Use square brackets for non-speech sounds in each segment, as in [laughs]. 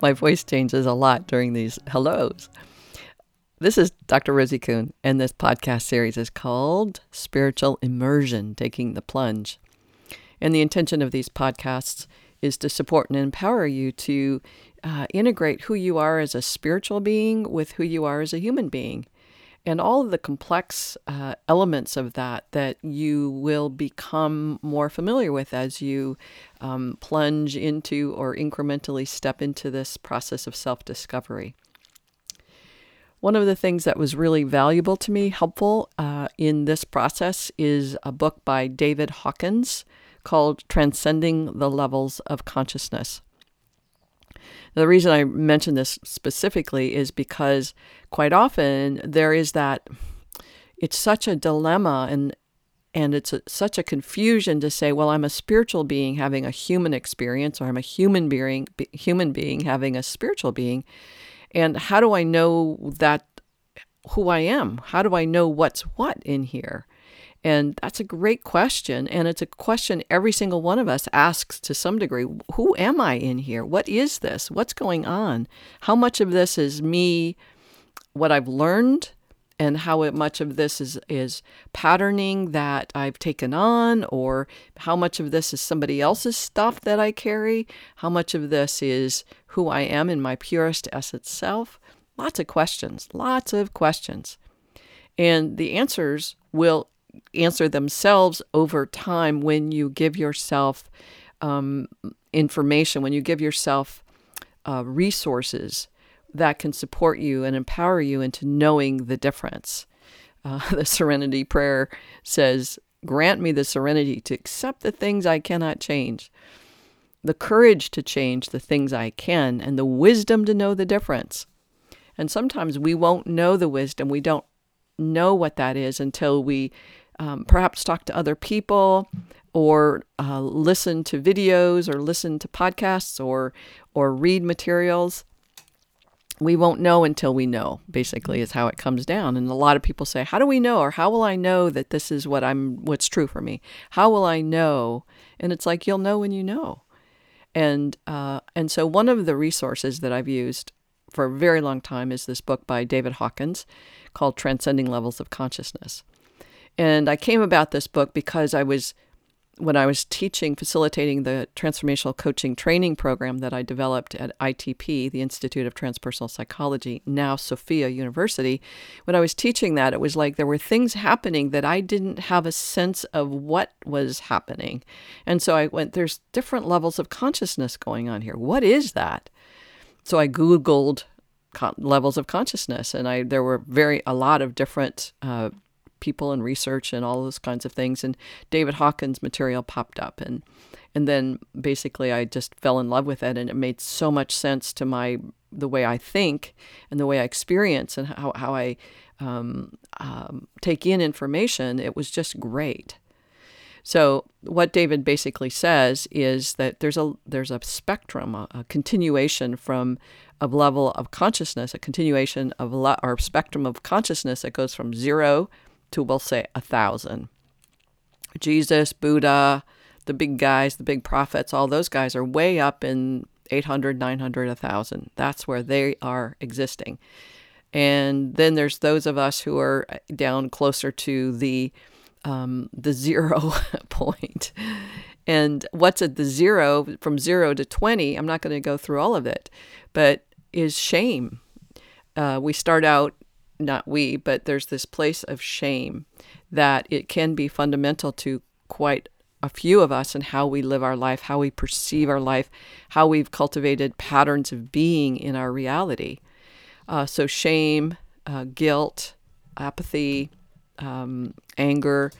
My voice changes a lot during these hellos. This is Dr. Rosie Kuhn, and this podcast series is called Spiritual Immersion Taking the Plunge. And the intention of these podcasts is to support and empower you to uh, integrate who you are as a spiritual being with who you are as a human being and all of the complex uh, elements of that that you will become more familiar with as you um, plunge into or incrementally step into this process of self discovery. One of the things that was really valuable to me, helpful uh, in this process, is a book by David Hawkins called Transcending the Levels of Consciousness. The reason I mention this specifically is because quite often there is that it's such a dilemma and and it's a, such a confusion to say, well, I'm a spiritual being having a human experience, or I'm a human being, human being having a spiritual being, and how do I know that who I am? How do I know what's what in here? And that's a great question. And it's a question every single one of us asks to some degree Who am I in here? What is this? What's going on? How much of this is me, what I've learned? And how much of this is, is patterning that I've taken on, or how much of this is somebody else's stuff that I carry? How much of this is who I am in my purest essence self? Lots of questions, lots of questions. And the answers will answer themselves over time when you give yourself um, information, when you give yourself uh, resources that can support you and empower you into knowing the difference. Uh, [laughs] the Serenity Prayer says, Grant me the serenity to accept the things I cannot change, the courage to change the things I can, and the wisdom to know the difference. And sometimes we won't know the wisdom. We don't know what that is until we um, perhaps talk to other people or uh, listen to videos or listen to podcasts or or read materials. We won't know until we know basically is how it comes down. And a lot of people say how do we know? or how will i know that this is what i'm what's true for me? How will i know? And it's like you'll know when you know. And uh, and so one of the resources that i've used for a very long time is this book by david hawkins called transcending levels of consciousness and I came about this book because I was, when I was teaching, facilitating the transformational coaching training program that I developed at ITP, the Institute of Transpersonal Psychology, now Sophia University, when I was teaching that, it was like there were things happening that I didn't have a sense of what was happening. And so I went, there's different levels of consciousness going on here. What is that? So I Googled levels of consciousness and i there were very a lot of different uh, people and research and all those kinds of things. And David Hawkins' material popped up, and and then basically I just fell in love with it, and it made so much sense to my the way I think and the way I experience and how how I um, um, take in information. It was just great. So what David basically says is that there's a there's a spectrum, a, a continuation from a level of consciousness, a continuation of a or spectrum of consciousness that goes from zero to, we'll say, a thousand. Jesus, Buddha, the big guys, the big prophets, all those guys are way up in 800, 900, 1,000. That's where they are existing. And then there's those of us who are uh, down closer to the um, the zero [laughs] point. And what's at the zero, from zero to 20, I'm not going to go through all of it, but is shame. Uh, we start out not we, but there's this place of shame that it can be fundamental to quite a few of us and how we live our life, how we perceive our life, how we've cultivated patterns of being in our reality. Uh, so, shame, uh, guilt, apathy, um, anger,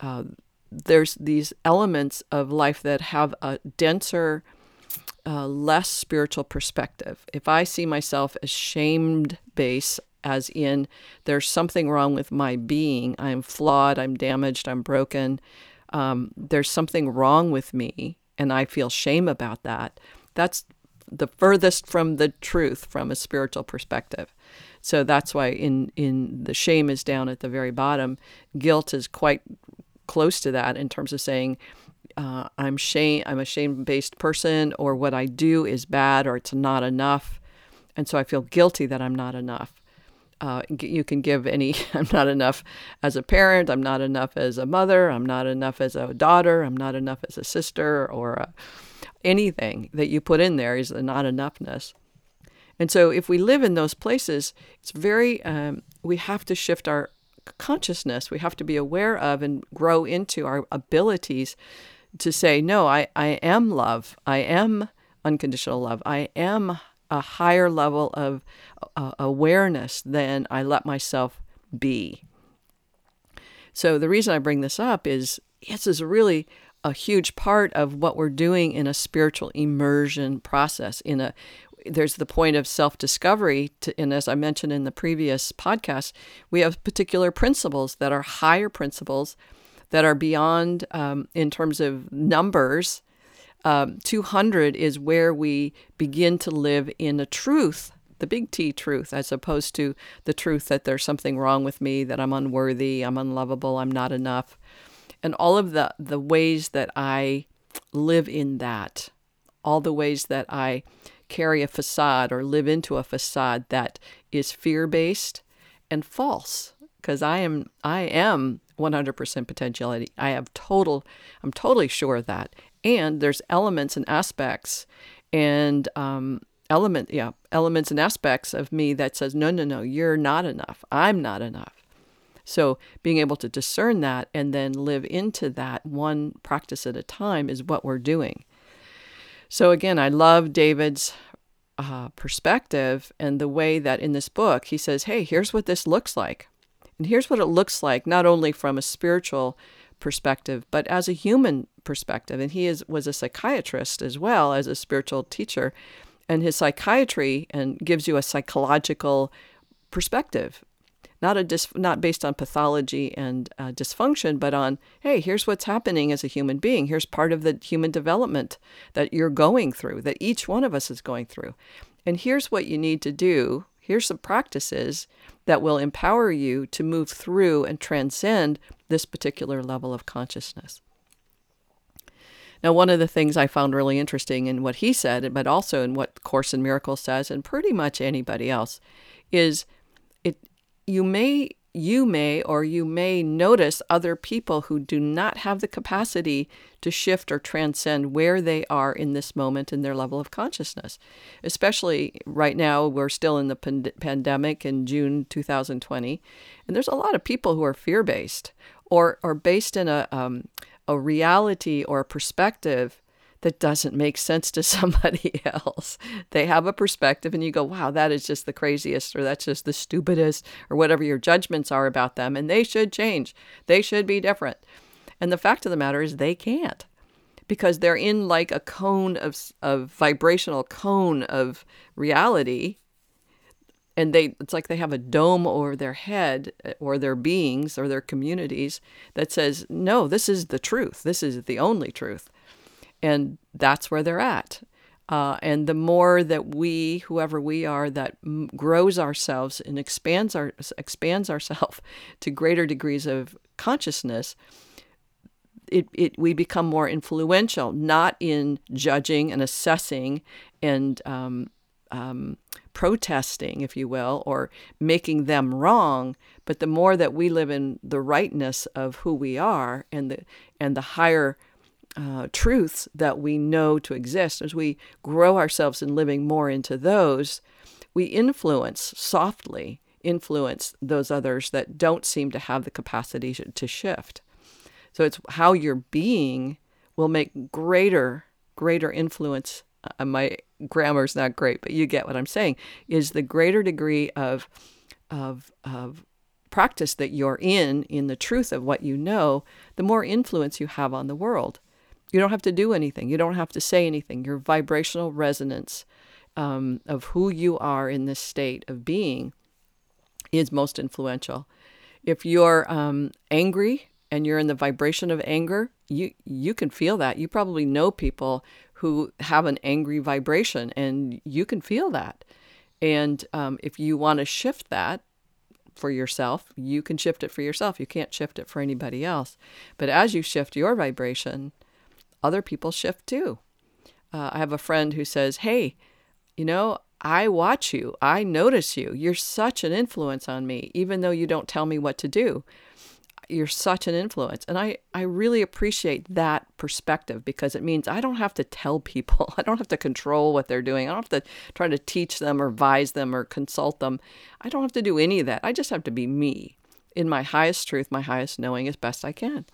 uh, there's these elements of life that have a denser, uh, less spiritual perspective. If I see myself as shamed base as in there's something wrong with my being. I'm flawed, I'm damaged, I'm broken. Um, there's something wrong with me, and I feel shame about that. That's the furthest from the truth from a spiritual perspective. So that's why in in the shame is down at the very bottom. Guilt is quite close to that in terms of saying uh, I'm shame I'm a shame based person or what I do is bad or it's not enough, and so I feel guilty that I'm not enough. Uh, you can give any [laughs] I'm not enough as a parent, I'm not enough as a mother, I'm not enough as a daughter, I'm not enough as a sister or a, anything that you put in there is the not enoughness. And so if we live in those places, it's very um, we have to shift our consciousness. We have to be aware of and grow into our abilities to say, no, I, I am love. I am unconditional love. I am a higher level of uh, awareness than I let myself be. So the reason I bring this up is this is really a huge part of what we're doing in a spiritual immersion process in a there's the point of self-discovery and as i mentioned in the previous podcast we have particular principles that are higher principles that are beyond um, in terms of numbers. Um, 200 is where we begin to live in a truth, the big T truth, as opposed to the truth that there's something wrong with me, that I'm unworthy, I'm unlovable, I'm not enough. And all of the, the ways that I live in that, all the ways that I carry a facade or live into a facade that is fear based and false because I am I am 100% potentiality. I have total, I'm totally sure of that. And there's elements and aspects and um, element, yeah, elements and aspects of me that says, no, no, no, you're not enough. I'm not enough. So being able to discern that and then live into that one practice at a time is what we're doing. So again, I love David's uh, perspective and the way that in this book he says, hey, here's what this looks like. And here's what it looks like, not only from a spiritual perspective, but as a human perspective. And he is, was a psychiatrist as well as a spiritual teacher. And his psychiatry and gives you a psychological perspective, not a dis, not based on pathology and uh, dysfunction, but on hey, here's what's happening as a human being. Here's part of the human development that you're going through, that each one of us is going through, and here's what you need to do. Here's some practices that will empower you to move through and transcend this particular level of consciousness. Now, one of the things I found really interesting in what he said, but also in what Course in Miracles says, and pretty much anybody else, is you may you may or you may notice other people who do not have the capacity to shift or transcend where they are in this moment in their level of consciousness. Especially right now, we're still in the pand- pandemic in June 2020, and there's a lot of people who are fear based or, or based in a, um, a reality or a perspective that doesn't make sense to [laughs] somebody else. They have a perspective, and you go, wow, that is just the craziest, or that's just the stupidest, or whatever your judgments are about them, and they should change. They should be different. And the fact of the matter is, they can't because they're in like a cone of, of vibrational cone of reality and they it's like they have a dome over their head uh, or their beings or their communities that says no this is the truth this is the only truth and that's where they're at. Uh, and the more that we, whoever we are, that m- grows ourselves and expands our expands ourselves [laughs] to greater degrees of consciousness, it, it we become more influential, not in judging and assessing and um, um, protesting, if you will, or making them wrong, but the more that we live in the rightness of who we are and the and the higher uh, truths that we know to exist, as we grow ourselves in living more into those, we influence softly influence those others that don't seem to have the capacity to shift. So it's how you're being will make greater greater influence. Uh, my grammar's not great, but you get what I'm saying. Is the greater degree of of of practice that you're in in the truth of what you know, the more influence you have on the world. You don't have to do anything. You don't have to say anything. Your vibrational resonance um, of who you are in this state of being is most influential. If you're um, angry and you're in the vibration of anger, you you can feel that. You probably know people who have an angry vibration, and you can feel that. And um, if you want to shift that for yourself, you can shift it for yourself. You can't shift it for anybody else. But as you shift your vibration, other people shift too. Uh, I have a friend who says, Hey, you know, I watch you. I notice you. You're such an influence on me, even though you don't tell me what to do. You're such an influence. And I, I really appreciate that perspective because it means I don't have to tell people, [laughs] I don't have to control what they're doing. I don't have to try to teach them or advise them or consult them. I don't have to do any of that. I just have to be me in my highest truth, my highest knowing as best I can.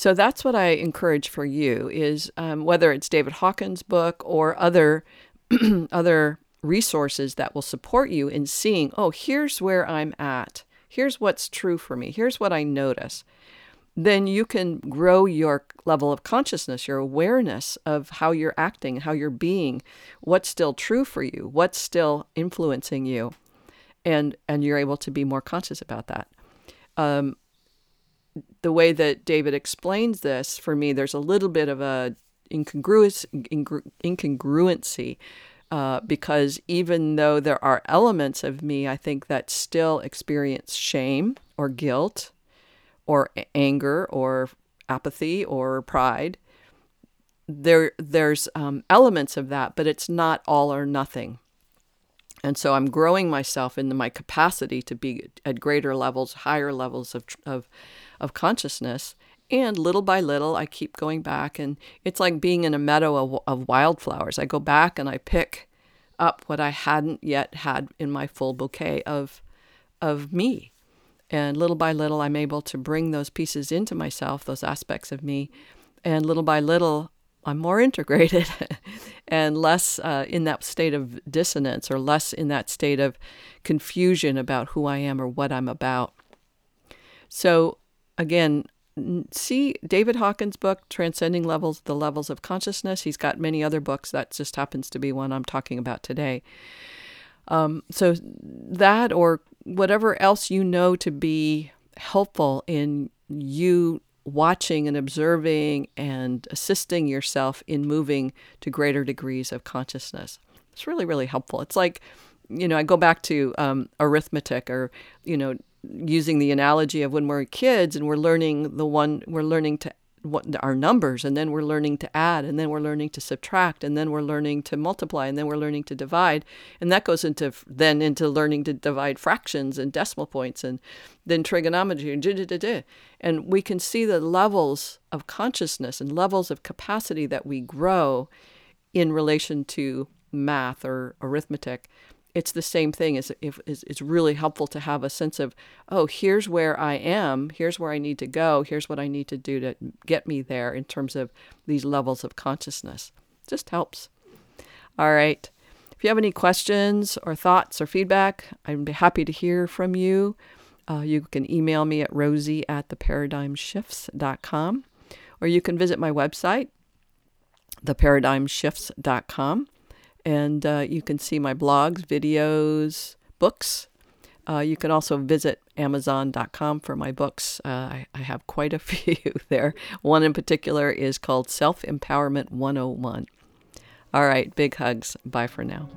So that's what I encourage for you is um, whether it's David Hawkins' book or other [clears throat] other resources that will support you in seeing, oh, here's where I'm at. Here's what's true for me. Here's what I notice. Then you can grow your level of consciousness, your awareness of how you're acting, how you're being, what's still true for you, what's still influencing you, and and you're able to be more conscious about that. Um, the way that David explains this for me, there's a little bit of a incongruous incongruency uh, because even though there are elements of me, I think that still experience shame or guilt or anger or apathy or pride. There, there's um, elements of that, but it's not all or nothing. And so I'm growing myself in my capacity to be at greater levels, higher levels of, of, of consciousness. And little by little, I keep going back. And it's like being in a meadow of, of wildflowers. I go back and I pick up what I hadn't yet had in my full bouquet of, of me. And little by little, I'm able to bring those pieces into myself, those aspects of me. And little by little, I'm more [laughs] integrated and less uh, in that state of dissonance or less in that state of confusion about who I am or what I'm about. So, again, see David Hawkins' book, Transcending Levels, The Levels of Consciousness. He's got many other books. That just happens to be one I'm talking about today. Um, so, that or whatever else you know to be helpful in you watching and observing and assisting yourself in moving to greater degrees of consciousness. It's really, really helpful. It's like, you know, I go back to um, arithmetic or, you know, using the analogy of when we're kids and we're learning the one, we're learning to what our numbers and then we're learning to add and then we're learning to subtract and then we're learning to multiply and then we're learning to divide. And that goes into then into learning to divide fractions and decimal points and then trigonometry and and we can see the levels of consciousness and levels of capacity that we grow in relation to math or arithmetic it's the same thing. It's, it's really helpful to have a sense of, oh, here's where I am, here's where I need to go, here's what I need to do to get me there in terms of these levels of consciousness. It just helps. All right. If you have any questions or thoughts or feedback, I'd be happy to hear from you. Uh, you can email me at rosie at theparadigmshifts.com or you can visit my website, theparadigmshifts.com and uh, you can see my blogs, videos, books. Uh, you can also visit Amazon.com for my books. Uh, I, I, have quite a [laughs] few there. One in particular is called Self Empowerment 101. All right, big hugs. Bye for now.